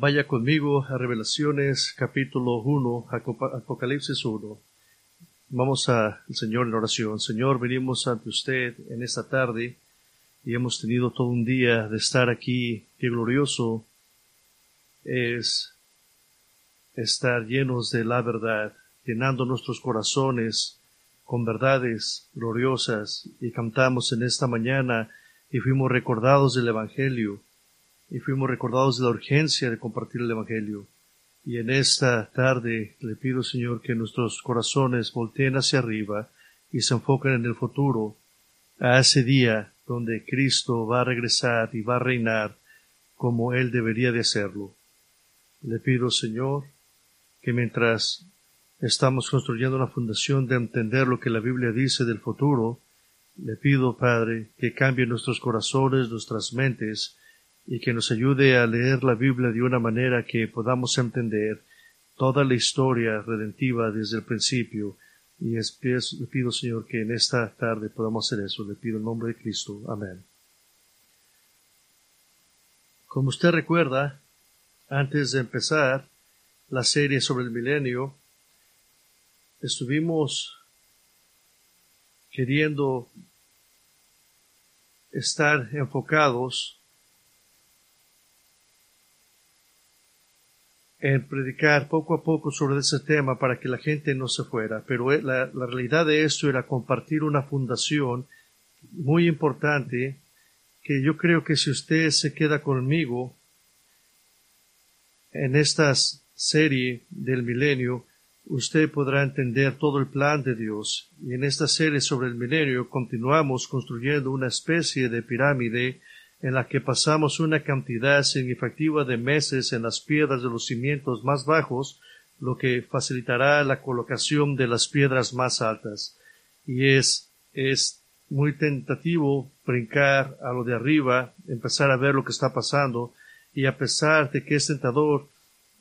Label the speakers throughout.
Speaker 1: Vaya conmigo a Revelaciones capítulo 1, Apocalipsis 1. Vamos al Señor en oración. Señor, venimos ante usted en esta tarde y hemos tenido todo un día de estar aquí. Qué glorioso es estar llenos de la verdad, llenando nuestros corazones con verdades gloriosas y cantamos en esta mañana y fuimos recordados del Evangelio y fuimos recordados de la urgencia de compartir el Evangelio. Y en esta tarde le pido, Señor, que nuestros corazones volteen hacia arriba y se enfoquen en el futuro, a ese día donde Cristo va a regresar y va a reinar como Él debería de hacerlo. Le pido, Señor, que mientras estamos construyendo una fundación de entender lo que la Biblia dice del futuro, le pido, Padre, que cambie nuestros corazones, nuestras mentes, y que nos ayude a leer la Biblia de una manera que podamos entender toda la historia redentiva desde el principio. Y le pido, Señor, que en esta tarde podamos hacer eso. Le pido en nombre de Cristo. Amén. Como usted recuerda, antes de empezar la serie sobre el milenio, estuvimos queriendo estar enfocados en predicar poco a poco sobre ese tema para que la gente no se fuera, pero eh, la, la realidad de esto era compartir una fundación muy importante que yo creo que si usted se queda conmigo en esta serie del milenio, usted podrá entender todo el plan de Dios. Y en esta serie sobre el milenio continuamos construyendo una especie de pirámide en la que pasamos una cantidad significativa de meses en las piedras de los cimientos más bajos, lo que facilitará la colocación de las piedras más altas. Y es, es muy tentativo brincar a lo de arriba, empezar a ver lo que está pasando, y a pesar de que es tentador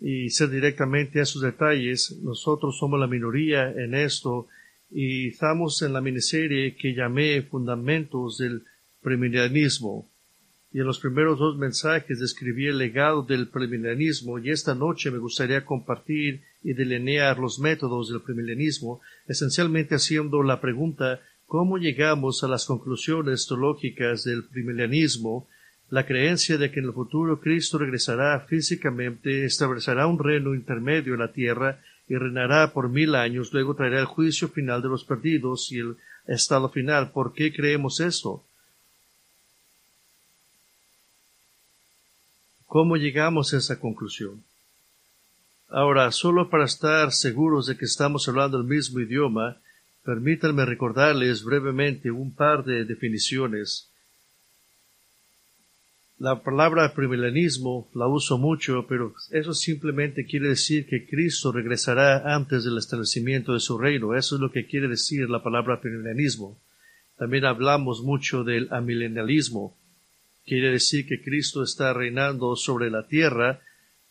Speaker 1: y ser directamente a esos detalles, nosotros somos la minoría en esto y estamos en la miniserie que llamé Fundamentos del Premilianismo y en los primeros dos mensajes describí el legado del premilenismo y esta noche me gustaría compartir y delinear los métodos del premilenismo, esencialmente haciendo la pregunta ¿cómo llegamos a las conclusiones teológicas del premilenismo? La creencia de que en el futuro Cristo regresará físicamente, establecerá un reino intermedio en la tierra y reinará por mil años, luego traerá el juicio final de los perdidos y el estado final. ¿Por qué creemos esto? ¿Cómo llegamos a esa conclusión? Ahora, solo para estar seguros de que estamos hablando el mismo idioma, permítanme recordarles brevemente un par de definiciones. La palabra premilenismo la uso mucho, pero eso simplemente quiere decir que Cristo regresará antes del establecimiento de su reino. Eso es lo que quiere decir la palabra premilenismo. También hablamos mucho del amilenialismo. Quiere decir que Cristo está reinando sobre la tierra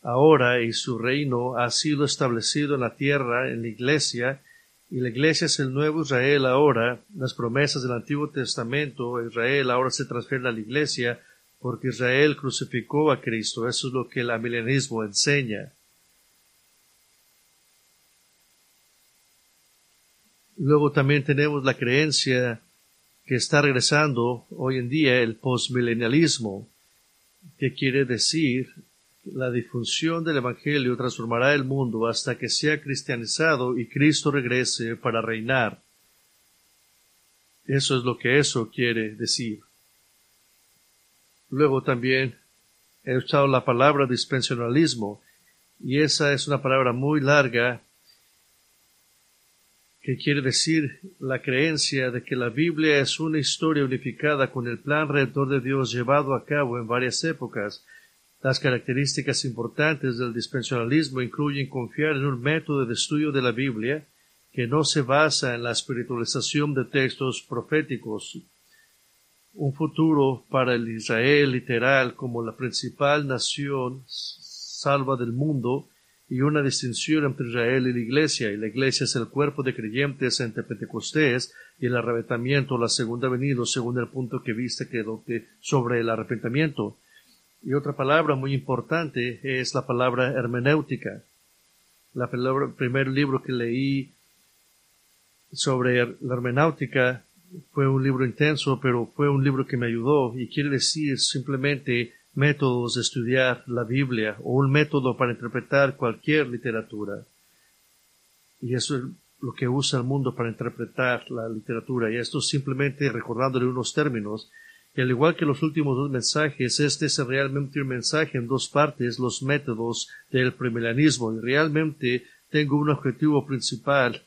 Speaker 1: ahora y su reino ha sido establecido en la tierra, en la iglesia, y la iglesia es el nuevo Israel ahora. Las promesas del Antiguo Testamento, Israel ahora se transfieren a la iglesia porque Israel crucificó a Cristo. Eso es lo que el amilenismo enseña. Luego también tenemos la creencia que está regresando hoy en día el postmilenialismo, que quiere decir la difusión del Evangelio transformará el mundo hasta que sea cristianizado y Cristo regrese para reinar. Eso es lo que eso quiere decir. Luego también he usado la palabra dispensionalismo y esa es una palabra muy larga que quiere decir la creencia de que la Biblia es una historia unificada con el plan redentor de Dios llevado a cabo en varias épocas. Las características importantes del dispensionalismo incluyen confiar en un método de estudio de la Biblia que no se basa en la espiritualización de textos proféticos, un futuro para el Israel literal como la principal nación salva del mundo, y una distinción entre Israel y la Iglesia, y la Iglesia es el cuerpo de creyentes entre Pentecostés y el arrebatamiento, la segunda venida, según el punto que viste que sobre el arrepentimiento. Y otra palabra muy importante es la palabra hermenéutica. La palabra, el primer libro que leí sobre la hermenéutica fue un libro intenso, pero fue un libro que me ayudó y quiere decir simplemente métodos de estudiar la Biblia o un método para interpretar cualquier literatura. Y eso es lo que usa el mundo para interpretar la literatura. Y esto simplemente recordándole unos términos. Y al igual que los últimos dos mensajes, este es realmente un mensaje en dos partes, los métodos del premilanismo. Y realmente tengo un objetivo principal.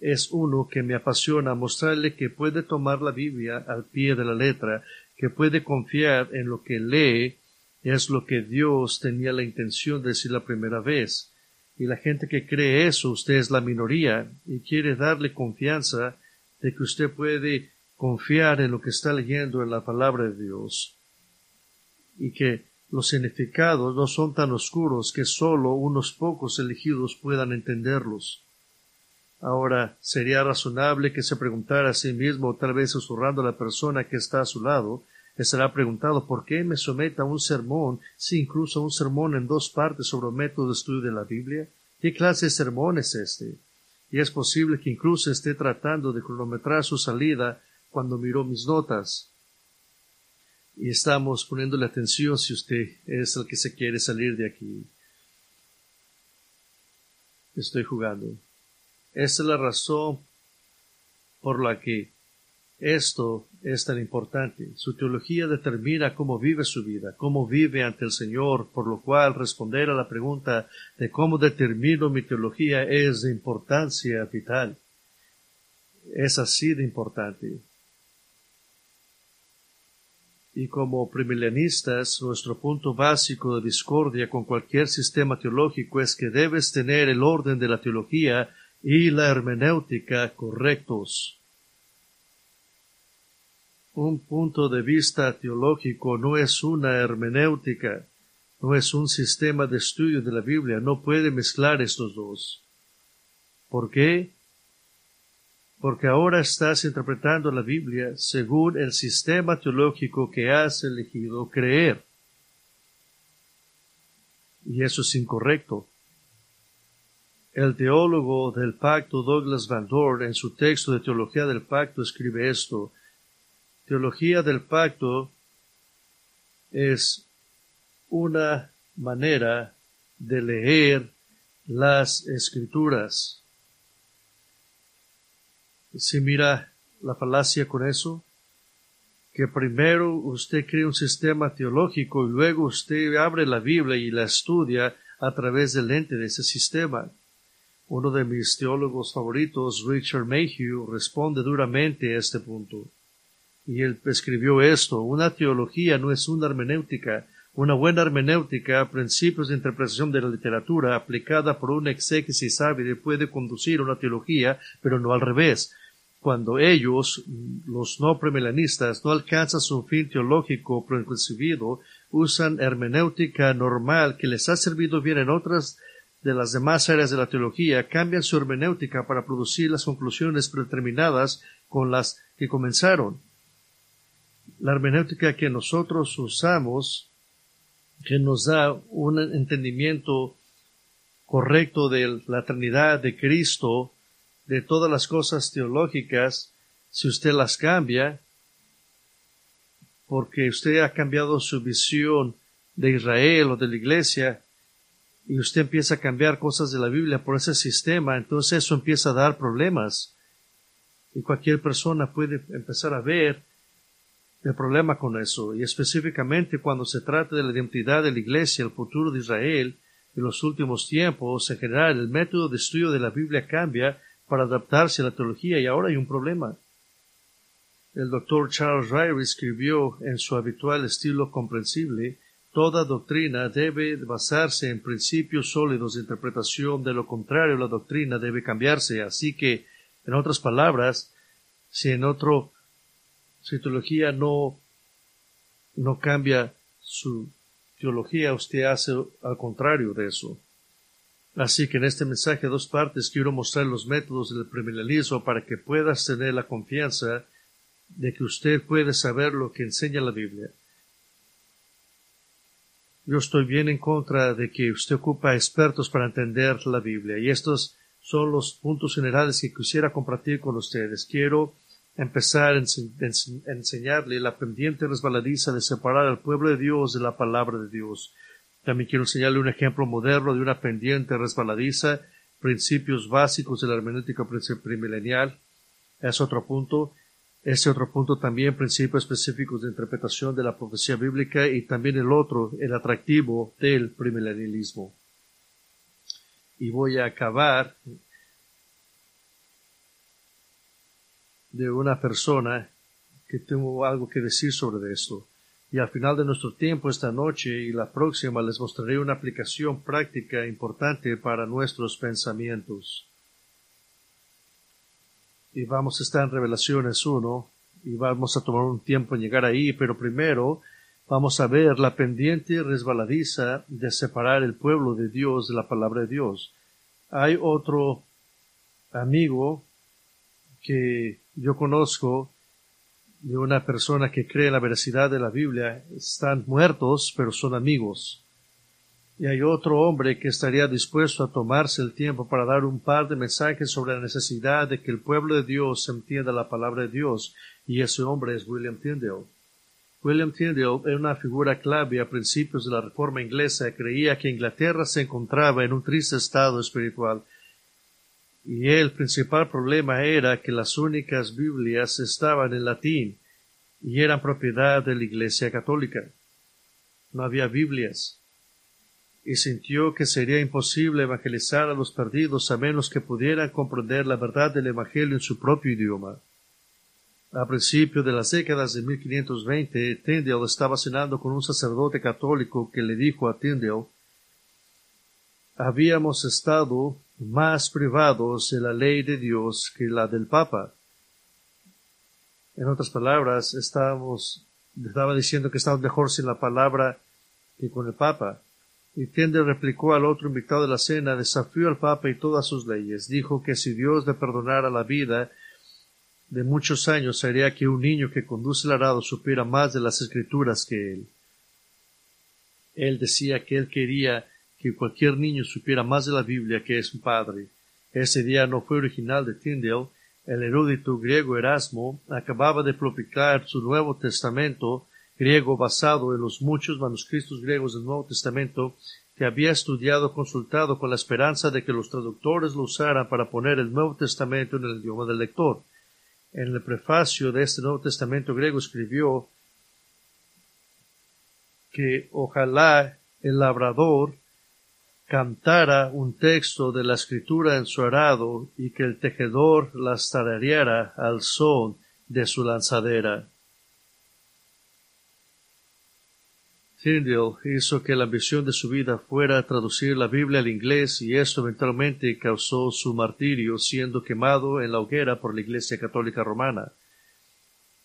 Speaker 1: Es uno que me apasiona mostrarle que puede tomar la Biblia al pie de la letra que puede confiar en lo que lee es lo que Dios tenía la intención de decir la primera vez. Y la gente que cree eso, usted es la minoría y quiere darle confianza de que usted puede confiar en lo que está leyendo en la palabra de Dios. Y que los significados no son tan oscuros que solo unos pocos elegidos puedan entenderlos. Ahora, sería razonable que se preguntara a sí mismo, tal vez susurrando a la persona que está a su lado, será preguntado ¿por qué me someta a un sermón si incluso un sermón en dos partes sobre el método de estudio de la Biblia? ¿Qué clase de sermón es este? Y es posible que incluso esté tratando de cronometrar su salida cuando miró mis notas. Y estamos poniéndole atención si usted es el que se quiere salir de aquí. Estoy jugando. Esta es la razón por la que esto es tan importante. Su teología determina cómo vive su vida, cómo vive ante el Señor, por lo cual responder a la pregunta de cómo determino mi teología es de importancia vital. Es así de importante. Y como primilianistas, nuestro punto básico de discordia con cualquier sistema teológico es que debes tener el orden de la teología y la hermenéutica correctos. Un punto de vista teológico no es una hermenéutica, no es un sistema de estudio de la Biblia, no puede mezclar estos dos. ¿Por qué? Porque ahora estás interpretando la Biblia según el sistema teológico que has elegido creer. Y eso es incorrecto. El teólogo del pacto Douglas Van Dorn en su texto de Teología del Pacto escribe esto, teología del pacto es una manera de leer las escrituras. Si mira la falacia con eso, que primero usted crea un sistema teológico y luego usted abre la Biblia y la estudia a través del lente de ese sistema. Uno de mis teólogos favoritos, Richard Mayhew, responde duramente a este punto. Y él escribió esto, una teología no es una hermenéutica, una buena hermenéutica, principios de interpretación de la literatura aplicada por un exégesis hábil puede conducir a una teología, pero no al revés. Cuando ellos, los no premilanistas, no alcanzan su fin teológico preconcebido, usan hermenéutica normal que les ha servido bien en otras de las demás áreas de la teología, cambian su hermenéutica para producir las conclusiones predeterminadas con las que comenzaron la hermenéutica que nosotros usamos, que nos da un entendimiento correcto de la Trinidad de Cristo, de todas las cosas teológicas, si usted las cambia, porque usted ha cambiado su visión de Israel o de la iglesia, y usted empieza a cambiar cosas de la Biblia por ese sistema, entonces eso empieza a dar problemas. Y cualquier persona puede empezar a ver el problema con eso, y específicamente cuando se trata de la identidad de la Iglesia, el futuro de Israel, en los últimos tiempos, en general, el método de estudio de la Biblia cambia para adaptarse a la teología y ahora hay un problema. El doctor Charles Ryrie escribió en su habitual estilo comprensible, toda doctrina debe basarse en principios sólidos de interpretación, de lo contrario la doctrina debe cambiarse. Así que, en otras palabras, si en otro si teología no, no cambia su teología, usted hace al contrario de eso. Así que en este mensaje dos partes quiero mostrar los métodos del premilenialismo para que puedas tener la confianza de que usted puede saber lo que enseña la Biblia. yo estoy bien en contra de que usted ocupa expertos para entender la Biblia. Y estos son los puntos generales que quisiera compartir con ustedes. Quiero empezar a enseñarle la pendiente resbaladiza de separar al pueblo de Dios de la palabra de Dios. También quiero enseñarle un ejemplo moderno de una pendiente resbaladiza, principios básicos de la hermenéutica premilenial. Es otro punto. Ese otro punto también principios específicos de interpretación de la profecía bíblica y también el otro, el atractivo del premilenialismo. Y voy a acabar de una persona que tengo algo que decir sobre esto. Y al final de nuestro tiempo esta noche y la próxima les mostraré una aplicación práctica importante para nuestros pensamientos y vamos a estar en Revelaciones 1 y vamos a tomar un tiempo en llegar ahí, pero primero vamos a ver la pendiente resbaladiza de separar el pueblo de Dios de la palabra de Dios. Hay otro amigo que yo conozco de una persona que cree en la veracidad de la Biblia. Están muertos, pero son amigos y hay otro hombre que estaría dispuesto a tomarse el tiempo para dar un par de mensajes sobre la necesidad de que el pueblo de Dios entienda la palabra de Dios, y ese hombre es William Tyndale. William Tyndale era una figura clave a principios de la Reforma inglesa. Creía que Inglaterra se encontraba en un triste estado espiritual. Y el principal problema era que las únicas Biblias estaban en latín y eran propiedad de la Iglesia Católica. No había Biblias y sintió que sería imposible evangelizar a los perdidos a menos que pudieran comprender la verdad del Evangelio en su propio idioma. A principios de las décadas de 1520, Tyndale estaba cenando con un sacerdote católico que le dijo a Tyndale, habíamos estado más privados de la ley de Dios que la del Papa. En otras palabras, estábamos, estaba diciendo que estábamos mejor sin la palabra que con el Papa. Y Tiende replicó al otro invitado de la cena, desafió al Papa y todas sus leyes. Dijo que si Dios le perdonara la vida de muchos años, sería que un niño que conduce el arado supiera más de las escrituras que él. Él decía que él quería que cualquier niño supiera más de la Biblia que es su padre. Ese día no fue original de Tyndale. El erudito griego Erasmo acababa de publicar su Nuevo Testamento griego basado en los muchos manuscritos griegos del Nuevo Testamento que había estudiado consultado con la esperanza de que los traductores lo usaran para poner el Nuevo Testamento en el idioma del lector. En el prefacio de este Nuevo Testamento griego escribió que ojalá el labrador cantara un texto de la escritura en su arado y que el tejedor las tarareara al son de su lanzadera. Tyndale hizo que la ambición de su vida fuera traducir la Biblia al inglés y esto eventualmente causó su martirio siendo quemado en la hoguera por la Iglesia Católica Romana.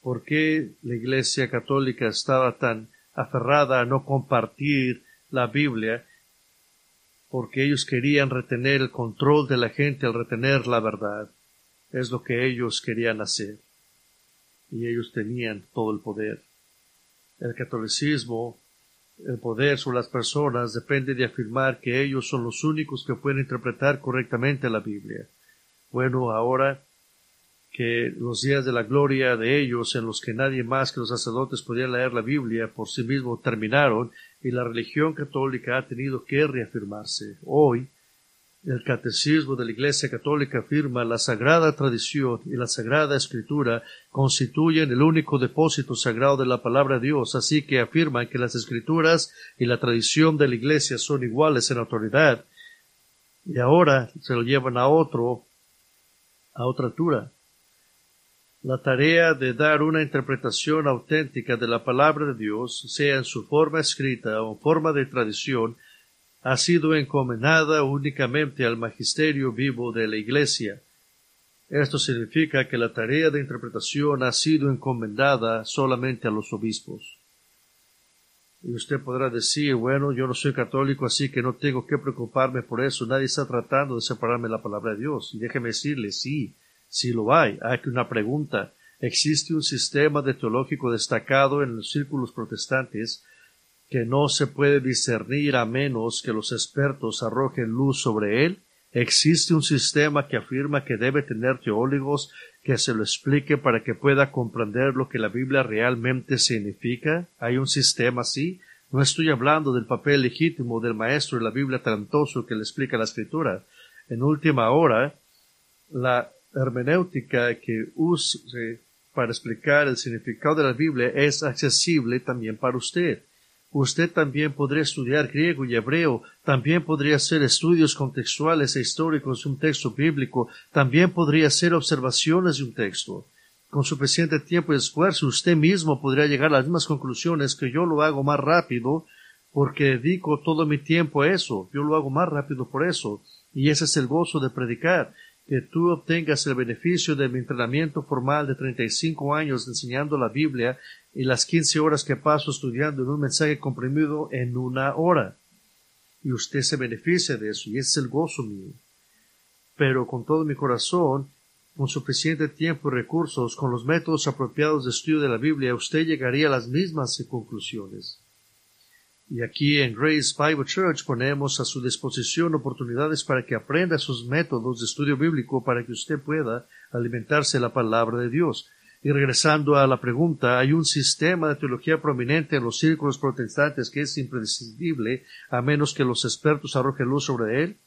Speaker 1: ¿Por qué la Iglesia Católica estaba tan aferrada a no compartir la Biblia? Porque ellos querían retener el control de la gente al retener la verdad. Es lo que ellos querían hacer. Y ellos tenían todo el poder. El catolicismo el poder sobre las personas depende de afirmar que ellos son los únicos que pueden interpretar correctamente la Biblia. Bueno, ahora que los días de la gloria de ellos, en los que nadie más que los sacerdotes podían leer la Biblia por sí mismos, terminaron y la religión católica ha tenido que reafirmarse. Hoy, el catecismo de la Iglesia Católica afirma la sagrada tradición y la sagrada escritura constituyen el único depósito sagrado de la palabra de Dios, así que afirman que las escrituras y la tradición de la Iglesia son iguales en autoridad. Y ahora se lo llevan a otro, a otra altura. La tarea de dar una interpretación auténtica de la palabra de Dios, sea en su forma escrita o forma de tradición, ha sido encomendada únicamente al magisterio vivo de la Iglesia. Esto significa que la tarea de interpretación ha sido encomendada solamente a los obispos. Y usted podrá decir, bueno, yo no soy católico, así que no tengo que preocuparme por eso, nadie está tratando de separarme de la palabra de Dios. Y déjeme decirle, sí, sí lo hay. Hay una pregunta. ¿Existe un sistema de teológico destacado en los círculos protestantes que no se puede discernir a menos que los expertos arrojen luz sobre él? ¿Existe un sistema que afirma que debe tener teólogos que se lo explique para que pueda comprender lo que la Biblia realmente significa? ¿Hay un sistema así? No estoy hablando del papel legítimo del maestro de la Biblia talentoso que le explica la escritura. En última hora, la hermenéutica que use para explicar el significado de la Biblia es accesible también para usted. Usted también podría estudiar griego y hebreo, también podría hacer estudios contextuales e históricos de un texto bíblico, también podría hacer observaciones de un texto. Con suficiente tiempo y esfuerzo usted mismo podría llegar a las mismas conclusiones que yo lo hago más rápido porque dedico todo mi tiempo a eso. Yo lo hago más rápido por eso. Y ese es el gozo de predicar que tú obtengas el beneficio de mi entrenamiento formal de 35 años enseñando la Biblia y las 15 horas que paso estudiando en un mensaje comprimido en una hora. Y usted se beneficia de eso y ese es el gozo mío. Pero con todo mi corazón, con suficiente tiempo y recursos, con los métodos apropiados de estudio de la Biblia, usted llegaría a las mismas conclusiones. Y aquí en Grace Bible Church ponemos a su disposición oportunidades para que aprenda sus métodos de estudio bíblico para que usted pueda alimentarse la palabra de Dios. Y regresando a la pregunta, hay un sistema de teología prominente en los círculos protestantes que es imprescindible a menos que los expertos arrojen luz sobre él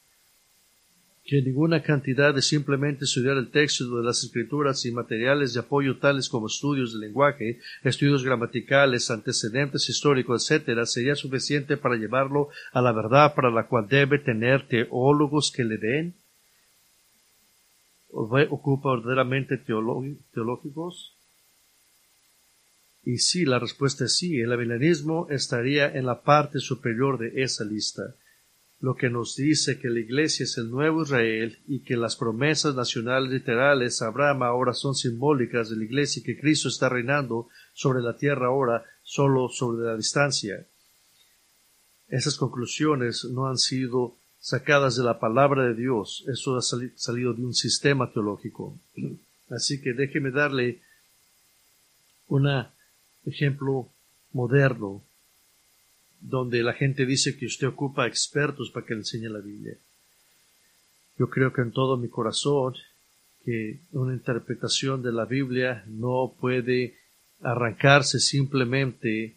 Speaker 1: que ninguna cantidad de simplemente estudiar el texto de las escrituras y materiales de apoyo tales como estudios de lenguaje, estudios gramaticales, antecedentes históricos, etc., sería suficiente para llevarlo a la verdad para la cual debe tener teólogos que le den? ¿Ocupa verdaderamente teológicos? Y sí, la respuesta es sí. El avilanismo estaría en la parte superior de esa lista lo que nos dice que la Iglesia es el nuevo Israel y que las promesas nacionales literales a Abraham ahora son simbólicas de la Iglesia y que Cristo está reinando sobre la tierra ahora solo sobre la distancia. Esas conclusiones no han sido sacadas de la palabra de Dios, eso ha salido de un sistema teológico. Así que déjeme darle un ejemplo moderno donde la gente dice que usted ocupa expertos para que le enseñe la Biblia. Yo creo que en todo mi corazón que una interpretación de la Biblia no puede arrancarse simplemente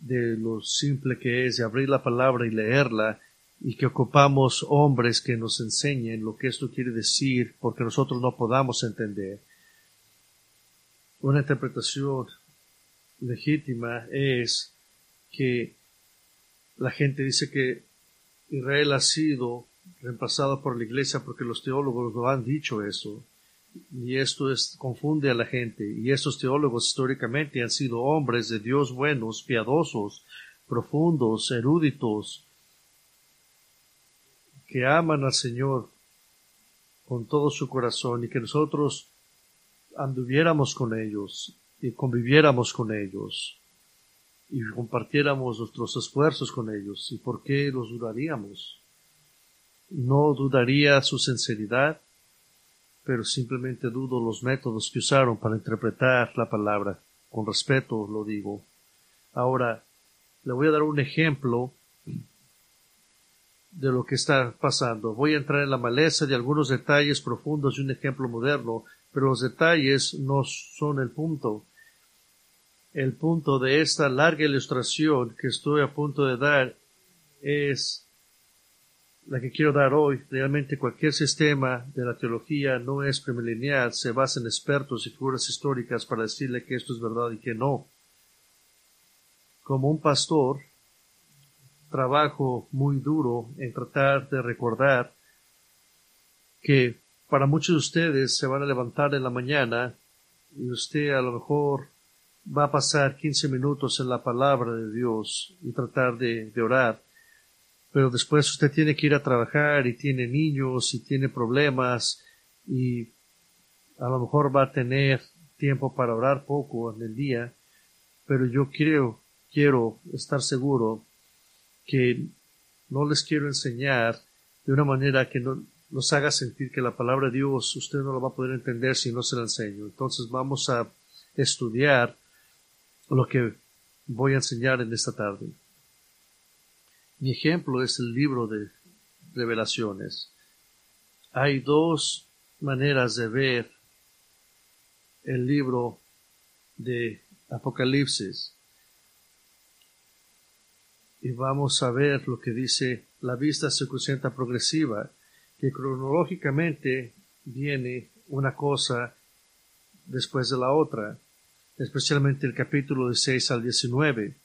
Speaker 1: de lo simple que es de abrir la palabra y leerla y que ocupamos hombres que nos enseñen lo que esto quiere decir porque nosotros no podamos entender. Una interpretación legítima es que la gente dice que Israel ha sido reemplazado por la iglesia porque los teólogos lo han dicho eso. Y esto es, confunde a la gente. Y estos teólogos históricamente han sido hombres de Dios buenos, piadosos, profundos, eruditos, que aman al Señor con todo su corazón y que nosotros anduviéramos con ellos y conviviéramos con ellos y compartiéramos nuestros esfuerzos con ellos. ¿Y por qué los dudaríamos? No dudaría su sinceridad, pero simplemente dudo los métodos que usaron para interpretar la palabra. Con respeto lo digo. Ahora, le voy a dar un ejemplo de lo que está pasando. Voy a entrar en la maleza de algunos detalles profundos de un ejemplo moderno, pero los detalles no son el punto el punto de esta larga ilustración que estoy a punto de dar es la que quiero dar hoy. Realmente cualquier sistema de la teología no es premilineal, se basa en expertos y figuras históricas para decirle que esto es verdad y que no. Como un pastor, trabajo muy duro en tratar de recordar que para muchos de ustedes se van a levantar en la mañana y usted a lo mejor va a pasar 15 minutos en la palabra de Dios y tratar de, orar, pero después usted tiene que ir a trabajar y tiene niños y tiene problemas y a lo mejor va a tener tiempo para orar poco en el día, pero yo quiero, quiero estar seguro que no les quiero enseñar de una manera que no los haga sentir que la palabra de Dios usted no la va a poder entender si no se la enseño. Entonces vamos a estudiar lo que voy a enseñar en esta tarde. Mi ejemplo es el libro de revelaciones. Hay dos maneras de ver el libro de Apocalipsis. Y vamos a ver lo que dice la vista secuencial progresiva, que cronológicamente viene una cosa después de la otra, especialmente el capítulo de 6 al 19.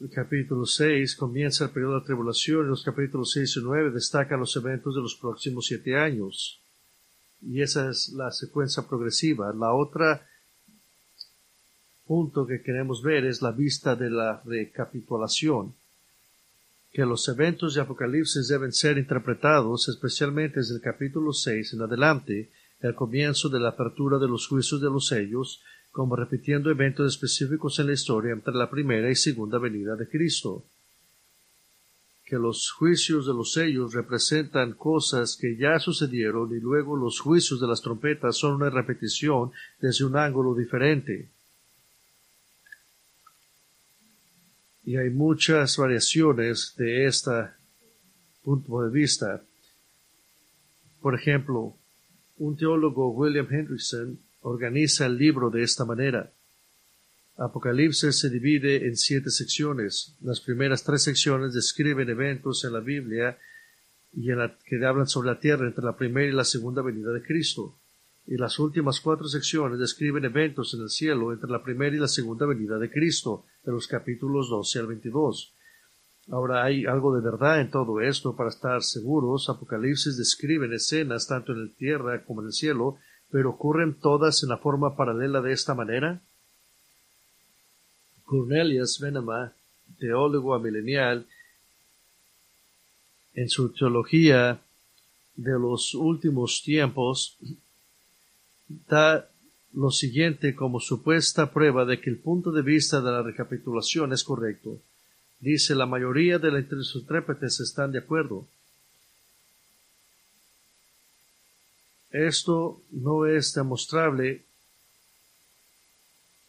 Speaker 1: El capítulo 6 comienza el periodo de tribulación y los capítulos 6 y 9 destacan los eventos de los próximos siete años. Y esa es la secuencia progresiva. La otra punto que queremos ver es la vista de la recapitulación que los eventos de Apocalipsis deben ser interpretados, especialmente desde el capítulo 6 en adelante, el comienzo de la apertura de los juicios de los sellos, como repitiendo eventos específicos en la historia entre la primera y segunda venida de Cristo. Que los juicios de los sellos representan cosas que ya sucedieron y luego los juicios de las trompetas son una repetición desde un ángulo diferente. y hay muchas variaciones de este punto de vista. Por ejemplo, un teólogo William Hendrickson organiza el libro de esta manera. Apocalipsis se divide en siete secciones. Las primeras tres secciones describen eventos en la Biblia y en la que hablan sobre la tierra entre la primera y la segunda venida de Cristo. Y las últimas cuatro secciones describen eventos en el cielo entre la primera y la segunda venida de Cristo de los capítulos 12 al 22. Ahora hay algo de verdad en todo esto para estar seguros. Apocalipsis describen escenas tanto en la tierra como en el cielo, pero ocurren todas en la forma paralela de esta manera. Cornelius Venema, teólogo amilenial, en su teología de los últimos tiempos, da lo siguiente como supuesta prueba de que el punto de vista de la recapitulación es correcto. Dice la mayoría de los intérpretes están de acuerdo. Esto no es demostrable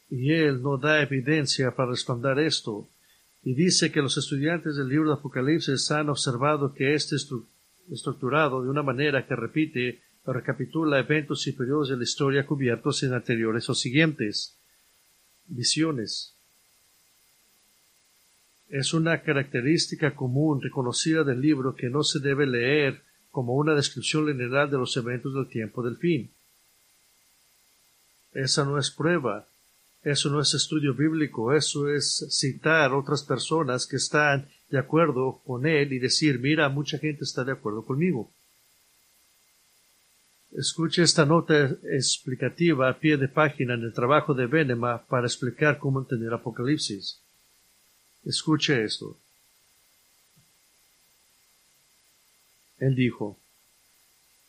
Speaker 1: y él no da evidencia para responder esto. Y dice que los estudiantes del libro de Apocalipsis han observado que este es estructurado de una manera que repite recapitula eventos y periodos de la historia cubiertos en anteriores o siguientes. Visiones. Es una característica común reconocida del libro que no se debe leer como una descripción lineal de los eventos del tiempo del fin. Esa no es prueba, eso no es estudio bíblico, eso es citar otras personas que están de acuerdo con él y decir, mira, mucha gente está de acuerdo conmigo. Escuche esta nota explicativa a pie de página en el trabajo de Venema para explicar cómo entender Apocalipsis. Escuche esto. Él dijo,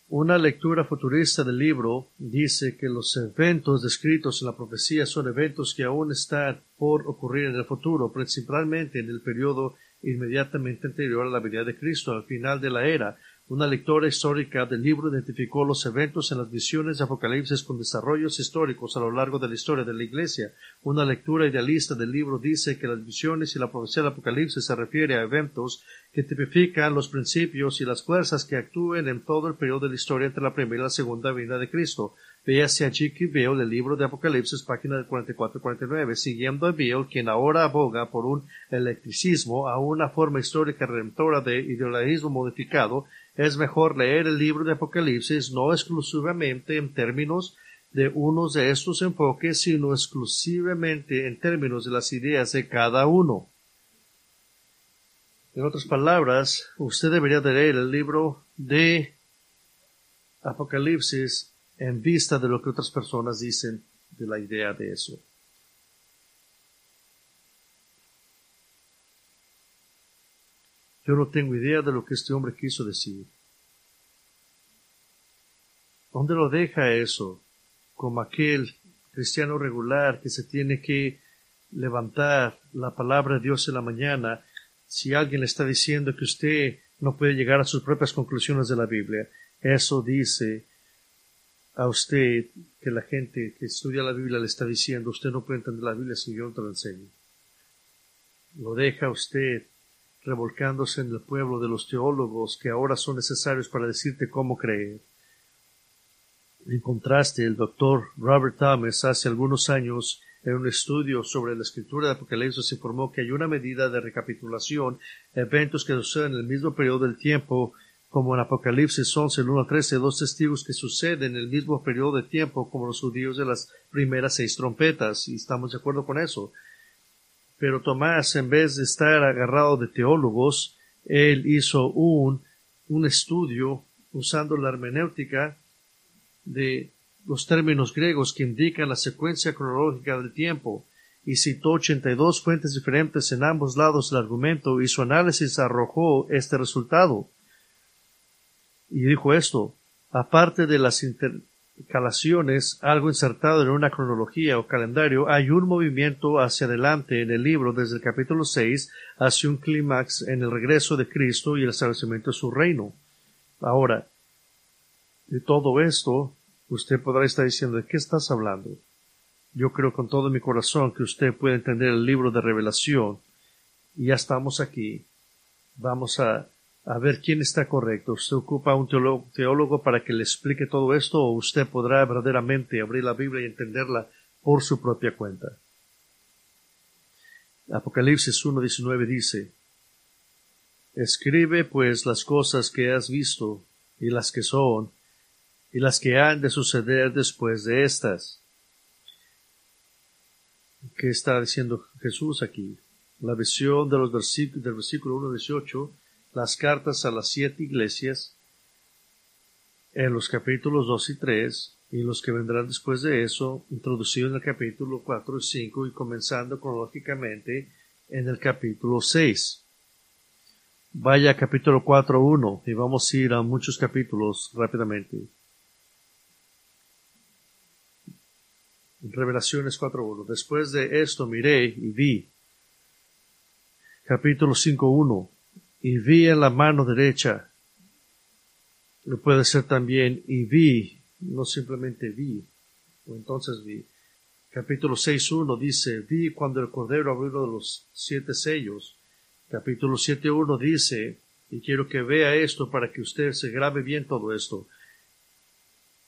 Speaker 1: una lectura futurista del libro dice que los eventos descritos en la profecía son eventos que aún están por ocurrir en el futuro, principalmente en el periodo inmediatamente anterior a la venida de Cristo, al final de la era, una lectora histórica del libro identificó los eventos en las visiones de Apocalipsis con desarrollos históricos a lo largo de la historia de la Iglesia. Una lectura idealista del libro dice que las visiones y la profecía del Apocalipsis se refiere a eventos que tipifican los principios y las fuerzas que actúen en todo el periodo de la historia entre la primera y la segunda venida de Cristo. Véase allí que veo del libro de Apocalipsis, página 44 y 49, siguiendo a Bill, quien ahora aboga por un electricismo a una forma histórica redentora de idealismo modificado, es mejor leer el libro de Apocalipsis no exclusivamente en términos de unos de estos enfoques, sino exclusivamente en términos de las ideas de cada uno. En otras palabras, usted debería leer el libro de Apocalipsis en vista de lo que otras personas dicen de la idea de eso. Yo no tengo idea de lo que este hombre quiso decir. ¿Dónde lo deja eso? Como aquel cristiano regular que se tiene que levantar la palabra de Dios en la mañana si alguien le está diciendo que usted no puede llegar a sus propias conclusiones de la Biblia. Eso dice a usted que la gente que estudia la Biblia le está diciendo, usted no puede entender la Biblia si yo no te lo enseño. Lo deja usted revolcándose en el pueblo de los teólogos que ahora son necesarios para decirte cómo creer. En contraste, el doctor Robert Thomas hace algunos años en un estudio sobre la escritura de Apocalipsis informó que hay una medida de recapitulación, eventos que suceden en el mismo periodo del tiempo como en Apocalipsis 11, el 1 al 13, dos testigos que suceden en el mismo periodo de tiempo como los judíos de las primeras seis trompetas, y estamos de acuerdo con eso. Pero Tomás, en vez de estar agarrado de teólogos, él hizo un, un estudio usando la hermenéutica de los términos griegos que indican la secuencia cronológica del tiempo, y citó 82 fuentes diferentes en ambos lados del argumento y su análisis arrojó este resultado. Y dijo esto, aparte de las intercalaciones, algo insertado en una cronología o calendario, hay un movimiento hacia adelante en el libro desde el capítulo 6 hacia un clímax en el regreso de Cristo y el establecimiento de su reino. Ahora, de todo esto, usted podrá estar diciendo, ¿de qué estás hablando? Yo creo con todo mi corazón que usted puede entender el libro de revelación. Y ya estamos aquí. Vamos a a ver quién está correcto. ¿Usted ocupa un teólogo, para que le explique todo esto o usted podrá verdaderamente abrir la Biblia y entenderla por su propia cuenta? Apocalipsis 1.19 dice, Escribe pues las cosas que has visto y las que son y las que han de suceder después de estas. ¿Qué está diciendo Jesús aquí? La visión de los versículos, del versículo 1.18 las cartas a las siete iglesias en los capítulos 2 y 3 y los que vendrán después de eso, introducido en el capítulo 4 y 5 y comenzando cronológicamente en el capítulo 6. Vaya capítulo 4, 1 y vamos a ir a muchos capítulos rápidamente. Revelaciones 4.1. Después de esto miré y vi. Capítulo 5.1 y vi en la mano derecha. Lo puede ser también y vi, no simplemente vi, o entonces vi. Capítulo 6.1 dice, vi cuando el Cordero abrió los siete sellos. Capítulo 7.1 dice, y quiero que vea esto para que usted se grabe bien todo esto.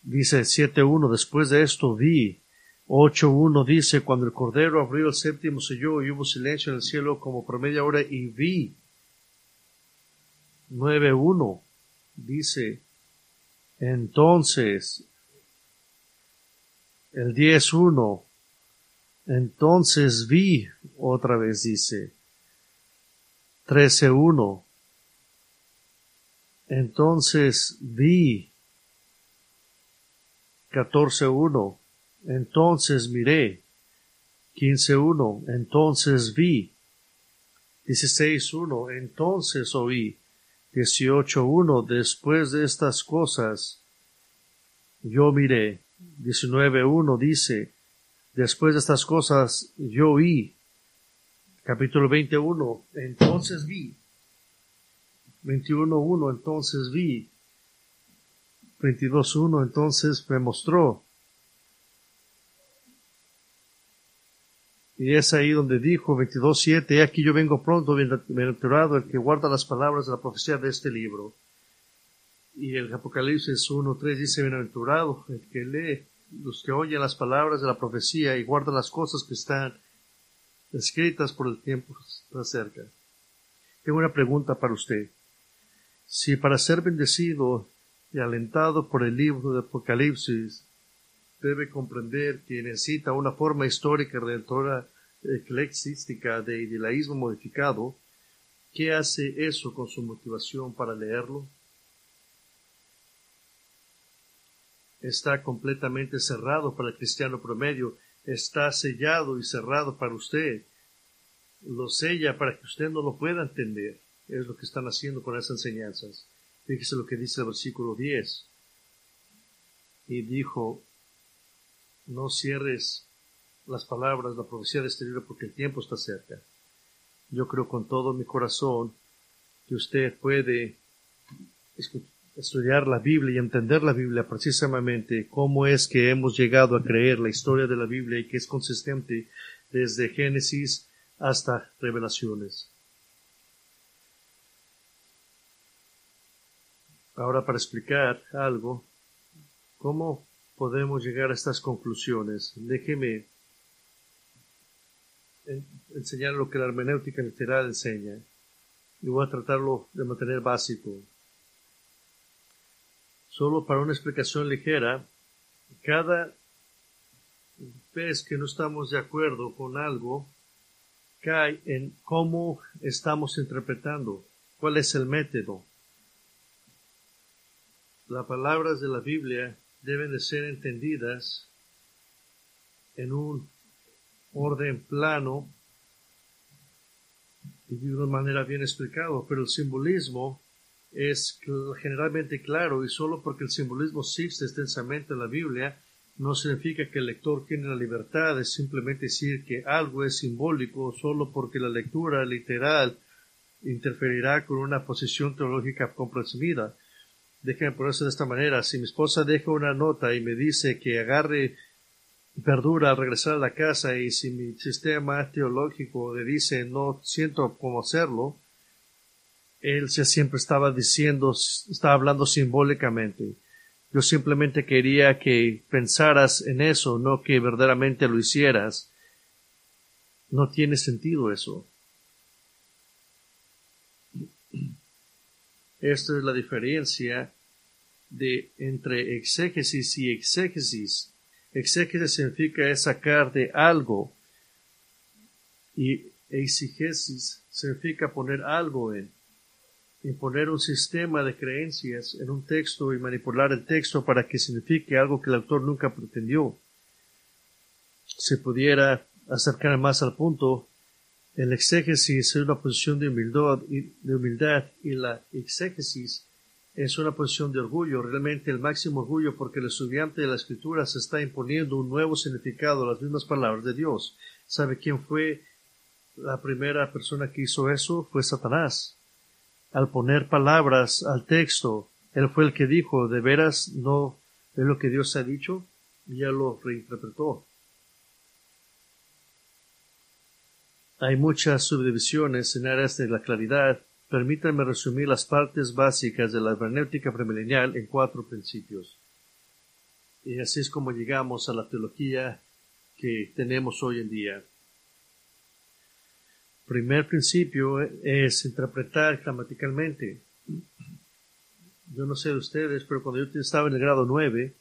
Speaker 1: Dice 7.1, después de esto vi. 8.1 dice, cuando el Cordero abrió el séptimo sello y hubo silencio en el cielo como por media hora y vi 9.1 dice, entonces, el 10.1, entonces vi, otra vez dice, 13.1, entonces vi, 14.1, entonces miré, 15.1, entonces vi, 16.1, entonces oí, 18.1 Después de estas cosas yo miré. 19.1 dice Después de estas cosas yo oí. Capítulo 21 Entonces vi. 21.1 Entonces vi. 22.1 Entonces me mostró. Y es ahí donde dijo 22.7, aquí yo vengo pronto, bienaventurado el que guarda las palabras de la profecía de este libro. Y el Apocalipsis 1.3 dice, bienaventurado el que lee, los que oyen las palabras de la profecía y guardan las cosas que están escritas por el tiempo está cerca. Tengo una pregunta para usted. Si para ser bendecido y alentado por el libro de Apocalipsis debe comprender que necesita una forma histórica redentora eclesiástica de idealismo modificado, ¿qué hace eso con su motivación para leerlo? Está completamente cerrado para el cristiano promedio, está sellado y cerrado para usted. Lo sella para que usted no lo pueda entender. Es lo que están haciendo con esas enseñanzas. Fíjese lo que dice el versículo 10. Y dijo, no cierres las palabras, la profecía de este libro porque el tiempo está cerca. Yo creo con todo mi corazón que usted puede estudiar la Biblia y entender la Biblia precisamente cómo es que hemos llegado a creer la historia de la Biblia y que es consistente desde Génesis hasta Revelaciones. Ahora para explicar algo, ¿cómo podemos llegar a estas conclusiones? Déjeme enseñar lo que la hermenéutica literal enseña y voy a tratarlo de mantener básico. Solo para una explicación ligera, cada vez que no estamos de acuerdo con algo, cae en cómo estamos interpretando, cuál es el método. Las palabras de la Biblia deben de ser entendidas en un orden plano y de una manera bien explicado, pero el simbolismo es generalmente claro y solo porque el simbolismo existe extensamente en la Biblia no significa que el lector tiene la libertad de simplemente decir que algo es simbólico solo porque la lectura literal interferirá con una posición teológica comprensida. Déjenme ponerse de esta manera. Si mi esposa deja una nota y me dice que agarre verdura al regresar a la casa y si mi sistema teológico le dice no siento cómo hacerlo, él siempre estaba diciendo, estaba hablando simbólicamente. Yo simplemente quería que pensaras en eso, no que verdaderamente lo hicieras. No tiene sentido eso. Esta es la diferencia de entre exégesis y exégesis. Exégesis significa sacar de algo y exégesis significa poner algo en imponer un sistema de creencias en un texto y manipular el texto para que signifique algo que el autor nunca pretendió. Se pudiera acercar más al punto, el exégesis es una posición de humildad, y la exégesis es una posición de orgullo, realmente el máximo orgullo porque el estudiante de la escritura se está imponiendo un nuevo significado a las mismas palabras de Dios. ¿Sabe quién fue la primera persona que hizo eso? Fue Satanás al poner palabras al texto, él fue el que dijo, de veras no es lo que Dios ha dicho, y ya lo reinterpretó. Hay muchas subdivisiones en áreas de la claridad. Permítanme resumir las partes básicas de la hermenéutica premilenial en cuatro principios. Y así es como llegamos a la teología que tenemos hoy en día primer principio es interpretar gramaticalmente. Yo no sé de ustedes, pero cuando yo estaba en el grado 9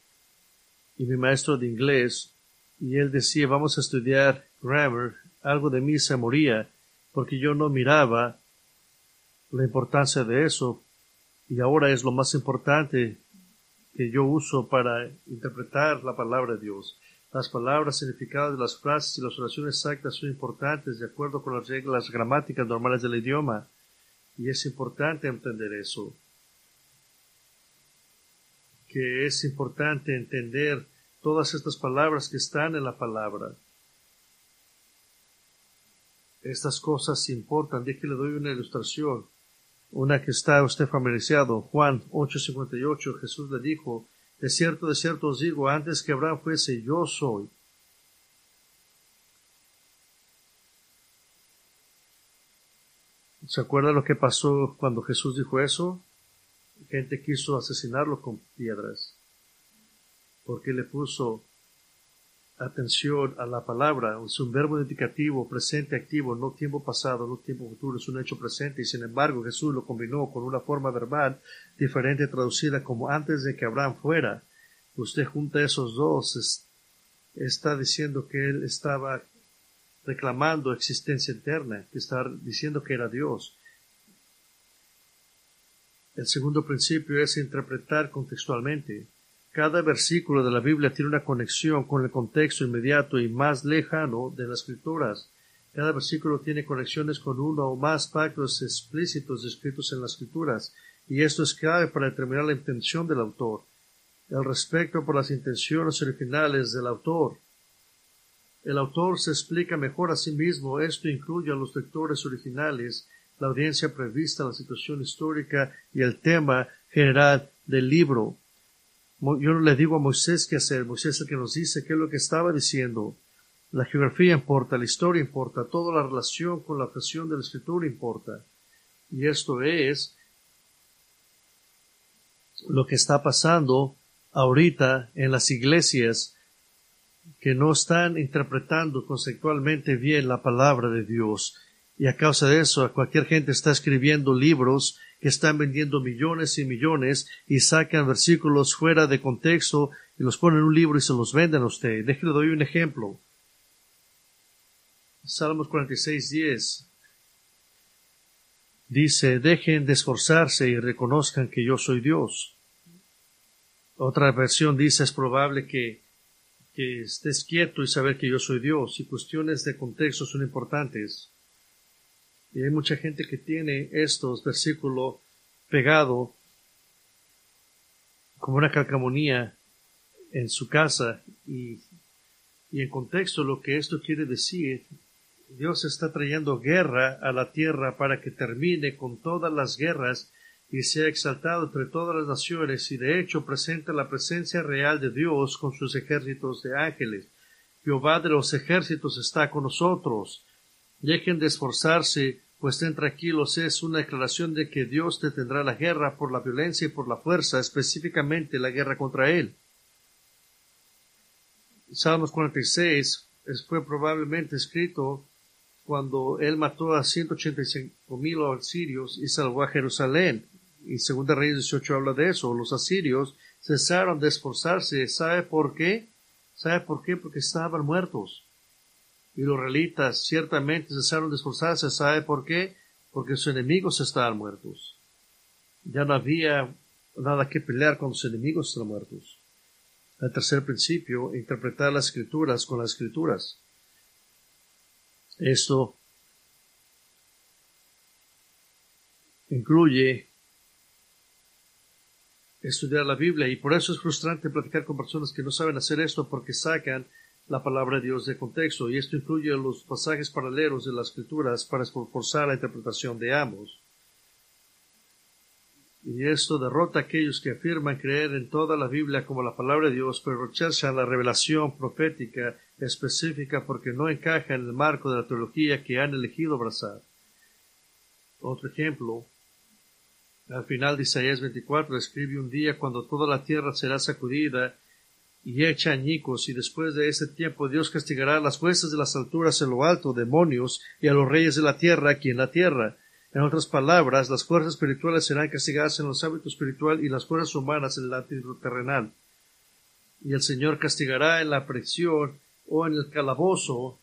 Speaker 1: y mi maestro de inglés, y él decía, vamos a estudiar grammar, algo de mí se moría, porque yo no miraba la importancia de eso, y ahora es lo más importante que yo uso para interpretar la palabra de Dios. Las palabras, significados de las frases y las oraciones exactas son importantes de acuerdo con las reglas gramáticas normales del idioma. Y es importante entender eso. Que es importante entender todas estas palabras que están en la palabra. Estas cosas importan. De que le doy una ilustración. Una que está usted familiarizado. Juan 8:58. Jesús le dijo, de cierto, de cierto os digo, antes que Abraham fuese, yo soy. ¿Se acuerda lo que pasó cuando Jesús dijo eso? Gente quiso asesinarlo con piedras, porque le puso atención a la palabra, es un verbo indicativo, presente, activo, no tiempo pasado, no tiempo futuro, es un hecho presente y sin embargo Jesús lo combinó con una forma verbal diferente traducida como antes de que Abraham fuera. Usted junta esos dos, está diciendo que él estaba reclamando existencia eterna, que está diciendo que era Dios. El segundo principio es interpretar contextualmente. Cada versículo de la Biblia tiene una conexión con el contexto inmediato y más lejano de las escrituras. Cada versículo tiene conexiones con uno o más pactos explícitos escritos en las escrituras, y esto es clave para determinar la intención del autor, el respeto por las intenciones originales del autor. El autor se explica mejor a sí mismo, esto incluye a los lectores originales, la audiencia prevista, la situación histórica y el tema general del libro. Yo no le digo a Moisés qué hacer, Moisés es el que nos dice qué es lo que estaba diciendo. La geografía importa, la historia importa, toda la relación con la ocasión de la escritura importa. Y esto es lo que está pasando ahorita en las iglesias que no están interpretando conceptualmente bien la palabra de Dios. Y a causa de eso, cualquier gente está escribiendo libros que están vendiendo millones y millones y sacan versículos fuera de contexto y los ponen en un libro y se los venden a usted. Déjale doy un ejemplo. Salmos 46, 10 dice, dejen de esforzarse y reconozcan que yo soy Dios. Otra versión dice, es probable que, que estés quieto y saber que yo soy Dios. Y cuestiones de contexto son importantes. Y hay mucha gente que tiene estos versículos pegado como una calcamonía en su casa y, y en contexto lo que esto quiere decir Dios está trayendo guerra a la tierra para que termine con todas las guerras y sea exaltado entre todas las naciones y de hecho presenta la presencia real de Dios con sus ejércitos de ángeles. Jehová de los ejércitos está con nosotros. Dejen de esforzarse, pues estén tranquilos. Es una declaración de que Dios detendrá la guerra por la violencia y por la fuerza, específicamente la guerra contra él. Salmos 46 fue probablemente escrito cuando él mató a 185 mil asirios y salvó a Jerusalén. Y Segunda Reyes 18 habla de eso. Los asirios cesaron de esforzarse. ¿Sabe por qué? ¿Sabe por qué? Porque estaban muertos. Y los realitas ciertamente cesaron de esforzarse. ¿Sabe por qué? Porque sus enemigos estaban muertos. Ya no había nada que pelear con sus enemigos estaban muertos. El tercer principio, interpretar las escrituras con las escrituras. Esto incluye estudiar la Biblia y por eso es frustrante platicar con personas que no saben hacer esto porque sacan la palabra de Dios de contexto y esto incluye los pasajes paralelos de las escrituras para esforzar la interpretación de ambos. Y esto derrota a aquellos que afirman creer en toda la Biblia como la palabra de Dios, pero rechazan la revelación profética específica porque no encaja en el marco de la teología que han elegido abrazar. Otro ejemplo, al final de Isaías 24 escribe un día cuando toda la tierra será sacudida y hecha añicos, y después de ese tiempo Dios castigará a las fuerzas de las alturas en lo alto, demonios, y a los reyes de la tierra aquí en la tierra. En otras palabras, las fuerzas espirituales serán castigadas en los hábitos espiritual y las fuerzas humanas en el ámbito terrenal. Y el Señor castigará en la prisión o en el calabozo.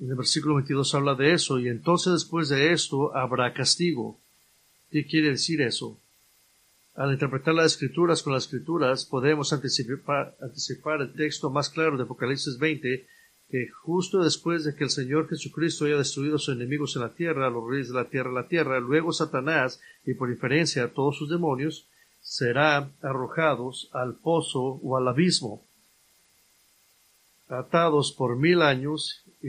Speaker 1: En el versículo 22 habla de eso, y entonces después de esto habrá castigo. ¿Qué quiere decir eso? Al interpretar las escrituras con las escrituras, podemos anticipar, el texto más claro de Apocalipsis 20 que justo después de que el Señor Jesucristo haya destruido a sus enemigos en la tierra, a los reyes de la tierra, la tierra, luego Satanás, y por inferencia a todos sus demonios, serán arrojados al pozo o al abismo, atados por mil años y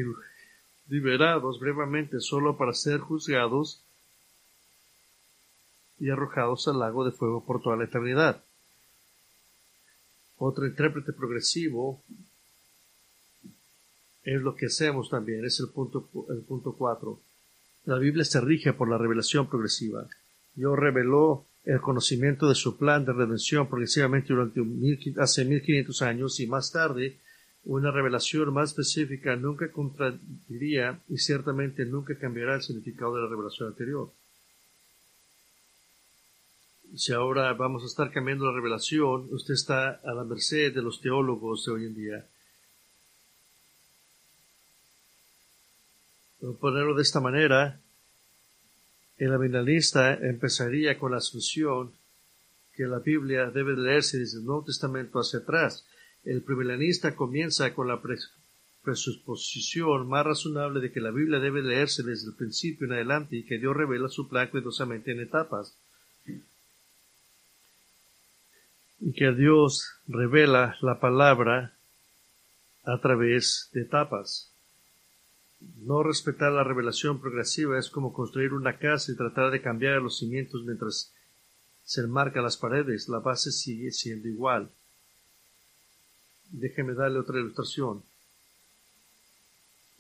Speaker 1: liberados brevemente solo para ser juzgados y arrojados al lago de fuego por toda la eternidad. Otro intérprete progresivo es lo que hacemos también, es el punto, el punto cuatro. La Biblia se rige por la revelación progresiva. Dios reveló el conocimiento de su plan de redención progresivamente durante mil, hace 1500 años y más tarde una revelación más específica nunca contradiría y ciertamente nunca cambiará el significado de la revelación anterior. Si ahora vamos a estar cambiando la revelación, usted está a la merced de los teólogos de hoy en día. Por ponerlo de esta manera, el aminalista empezaría con la asunción que la Biblia debe leerse desde el Nuevo Testamento hacia atrás. El premilanista comienza con la presuposición más razonable de que la Biblia debe leerse desde el principio en adelante y que Dios revela su plan cuidadosamente en etapas. Y que Dios revela la palabra a través de etapas. No respetar la revelación progresiva es como construir una casa y tratar de cambiar los cimientos mientras se enmarca las paredes, la base sigue siendo igual. Déjeme darle otra ilustración.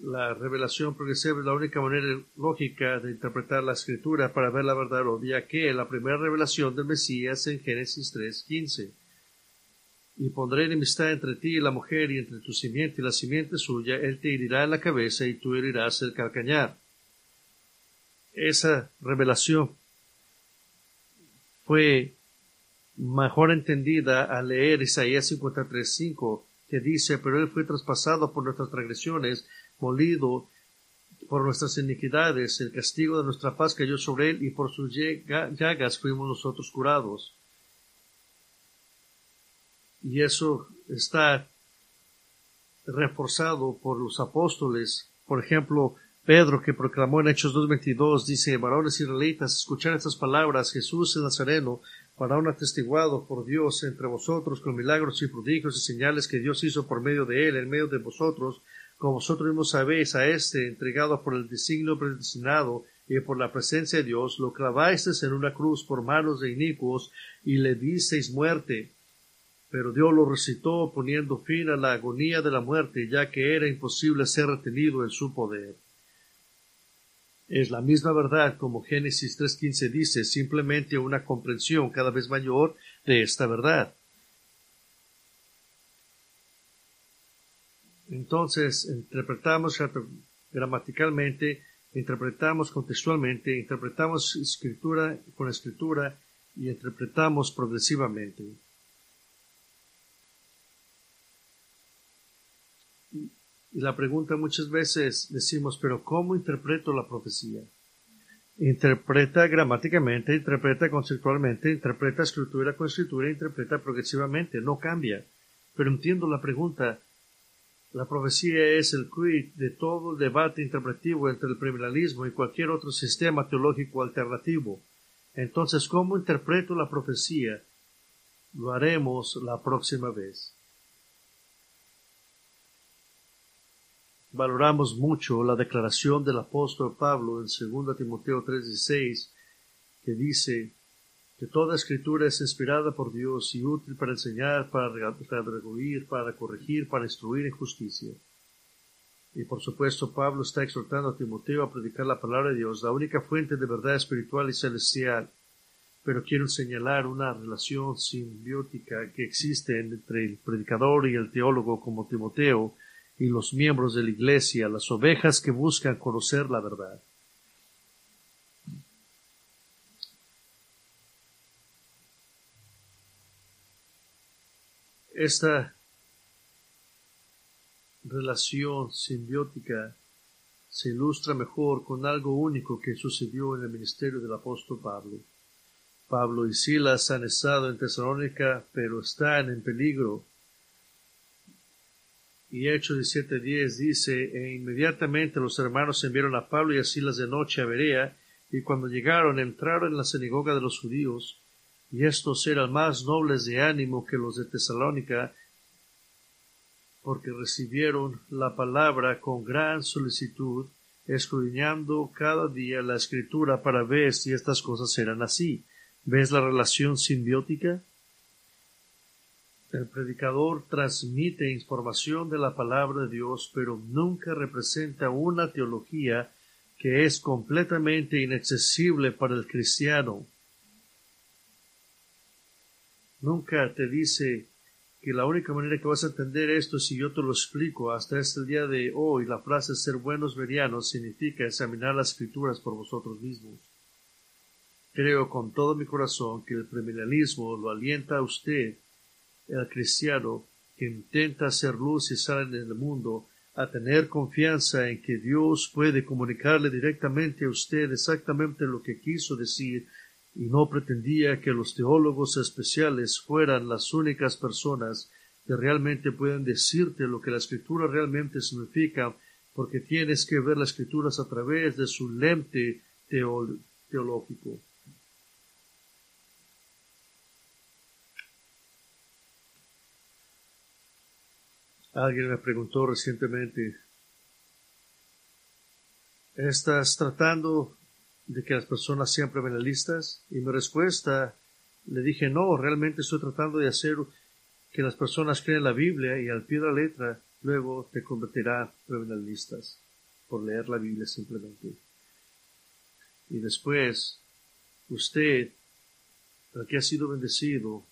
Speaker 1: La revelación progresiva es la única manera lógica de interpretar la escritura para ver la verdad obvia que la primera revelación del Mesías en Génesis 3.15. Y pondré enemistad entre ti y la mujer y entre tu simiente y la simiente suya, él te herirá en la cabeza y tú herirás el calcañar. Esa revelación fue mejor entendida al leer Isaías 53.5, que dice, pero él fue traspasado por nuestras transgresiones, molido por nuestras iniquidades, el castigo de nuestra paz cayó sobre él, y por sus llagas fuimos nosotros curados. Y eso está reforzado por los apóstoles. Por ejemplo, Pedro, que proclamó en Hechos 2.22, dice, varones israelitas, escuchad estas palabras, Jesús el Nazareno, varón atestiguado por Dios entre vosotros con milagros y prodigios y señales que Dios hizo por medio de él, en medio de vosotros, como vosotros mismos sabéis, a este, entregado por el designio predestinado y por la presencia de Dios, lo clavasteis en una cruz por manos de inicuos y le disteis muerte. Pero Dios lo recitó poniendo fin a la agonía de la muerte, ya que era imposible ser retenido en su poder. Es la misma verdad como Génesis 3.15 dice, simplemente una comprensión cada vez mayor de esta verdad. Entonces, interpretamos gramaticalmente, interpretamos contextualmente, interpretamos escritura con escritura y interpretamos progresivamente. Y la pregunta muchas veces decimos, pero ¿cómo interpreto la profecía? Interpreta gramáticamente, interpreta conceptualmente, interpreta escritura con escritura, interpreta progresivamente, no cambia. Pero entiendo la pregunta, la profecía es el quid de todo el debate interpretativo entre el premilalismo y cualquier otro sistema teológico alternativo. Entonces, ¿cómo interpreto la profecía? Lo haremos la próxima vez. Valoramos mucho la declaración del apóstol Pablo en 2 Timoteo 3:16 que dice que toda escritura es inspirada por Dios y útil para enseñar, para redarguir, para corregir, para instruir en justicia. Y por supuesto, Pablo está exhortando a Timoteo a predicar la palabra de Dios, la única fuente de verdad espiritual y celestial. Pero quiero señalar una relación simbiótica que existe entre el predicador y el teólogo como Timoteo y los miembros de la iglesia, las ovejas que buscan conocer la verdad. Esta relación simbiótica se ilustra mejor con algo único que sucedió en el ministerio del apóstol Pablo. Pablo y Silas han estado en Tesalónica, pero están en peligro. Y Hechos 17:10 dice, e inmediatamente los hermanos enviaron a Pablo y a Silas de noche a Berea, y cuando llegaron entraron en la sinagoga de los judíos, y estos eran más nobles de ánimo que los de Tesalónica, porque recibieron la palabra con gran solicitud, escudriñando cada día la escritura para ver si estas cosas eran así. ¿Ves la relación simbiótica? El predicador transmite información de la palabra de Dios, pero nunca representa una teología que es completamente inaccesible para el cristiano nunca te dice que la única manera que vas a entender esto es si yo te lo explico. Hasta este día de hoy, la frase ser buenos verianos significa examinar las escrituras por vosotros mismos. Creo con todo mi corazón que el premilenialismo lo alienta a usted, el cristiano, que intenta hacer luz y sal en el mundo, a tener confianza en que Dios puede comunicarle directamente a usted exactamente lo que quiso decir y no pretendía que los teólogos especiales fueran las únicas personas que realmente pueden decirte lo que la escritura realmente significa, porque tienes que ver las escrituras a través de su lente teológico. Alguien me preguntó recientemente, ¿estás tratando de que las personas sean premilalistas? Y mi respuesta le dije, no, realmente estoy tratando de hacer que las personas crean la Biblia y al pie de la letra luego te convertirá listas por leer la Biblia simplemente. Y después, usted, el que ha sido bendecido,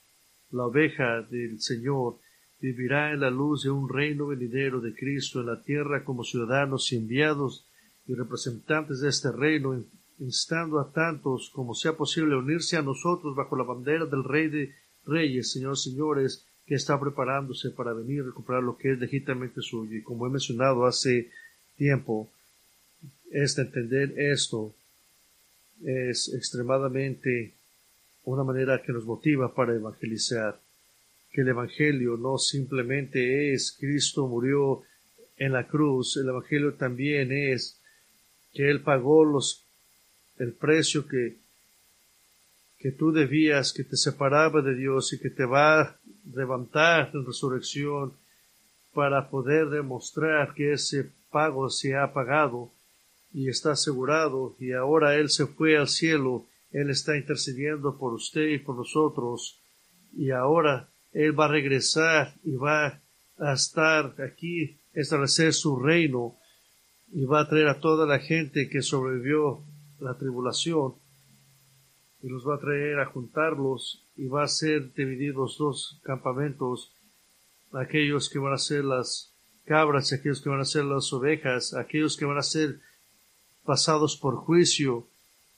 Speaker 1: la oveja del Señor, vivirá en la luz de un reino venidero de Cristo en la tierra como ciudadanos y enviados y representantes de este reino instando a tantos como sea posible unirse a nosotros bajo la bandera del Rey de Reyes, Señor, señores, que está preparándose para venir a recuperar lo que es legítimamente suyo. Y como he mencionado hace tiempo, es entender esto es extremadamente una manera que nos motiva para evangelizar. Que el Evangelio no simplemente es Cristo murió en la cruz, el Evangelio también es que Él pagó los el precio que, que tú debías, que te separaba de Dios y que te va a levantar en resurrección para poder demostrar que ese pago se ha pagado y está asegurado y ahora Él se fue al cielo, Él está intercediendo por usted y por nosotros y ahora Él va a regresar y va a estar aquí, establecer su reino y va a traer a toda la gente que sobrevivió la tribulación y los va a traer a juntarlos y va a ser divididos dos campamentos, aquellos que van a ser las cabras aquellos que van a ser las ovejas, aquellos que van a ser pasados por juicio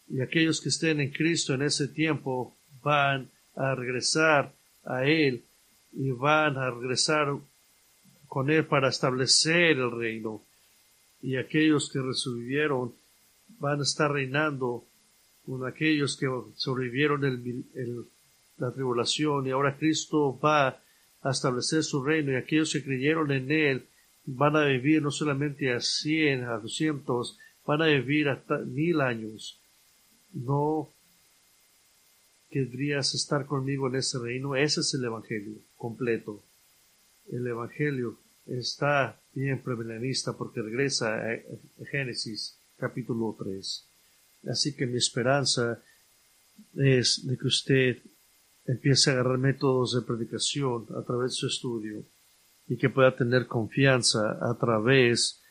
Speaker 1: y aquellos que estén en Cristo en ese tiempo van a regresar a Él y van a regresar con Él para establecer el reino. Y aquellos que resolvieron van a estar reinando con aquellos que sobrevivieron el, la tribulación y ahora Cristo va a establecer su reino y aquellos que creyeron en Él van a vivir no solamente a cien, a doscientos, van a vivir hasta mil años. No querrías estar conmigo en ese reino. Ese es el Evangelio completo. El Evangelio está bien premilenista porque regresa a Génesis capítulo 3. Así que mi esperanza es de que usted empiece a agarrar métodos de predicación a través de su estudio y que pueda tener confianza a través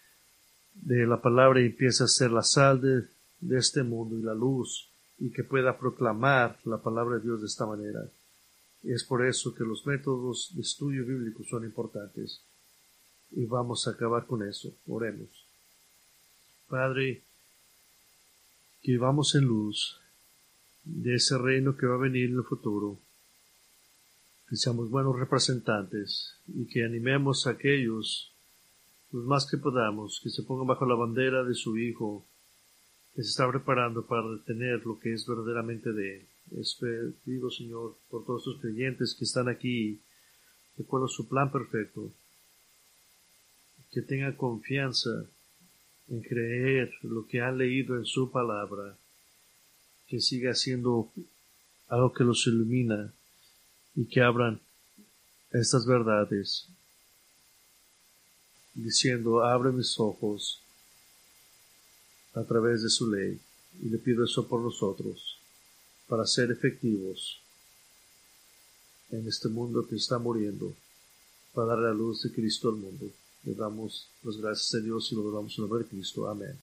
Speaker 1: de la palabra y empiece a ser la sal de, de este mundo y la luz y que pueda proclamar la palabra de Dios de esta manera. Es por eso que los métodos de estudio bíblico son importantes. Y vamos a acabar con eso. Oremos. Padre, que vivamos en luz de ese reino que va a venir en el futuro, que seamos buenos representantes y que animemos a aquellos, los más que podamos, que se pongan bajo la bandera de su Hijo, que se está preparando para detener lo que es verdaderamente de Él. Digo, Señor, por todos los creyentes que están aquí, de acuerdo a su plan perfecto, que tengan confianza en creer lo que han leído en su palabra, que siga siendo algo que los ilumina y que abran estas verdades, diciendo, abre mis ojos a través de su ley, y le pido eso por nosotros, para ser efectivos en este mundo que está muriendo, para dar la luz de Cristo al mundo. Le damos las gracias a Dios y lo damos en nombre de Cristo. Amén.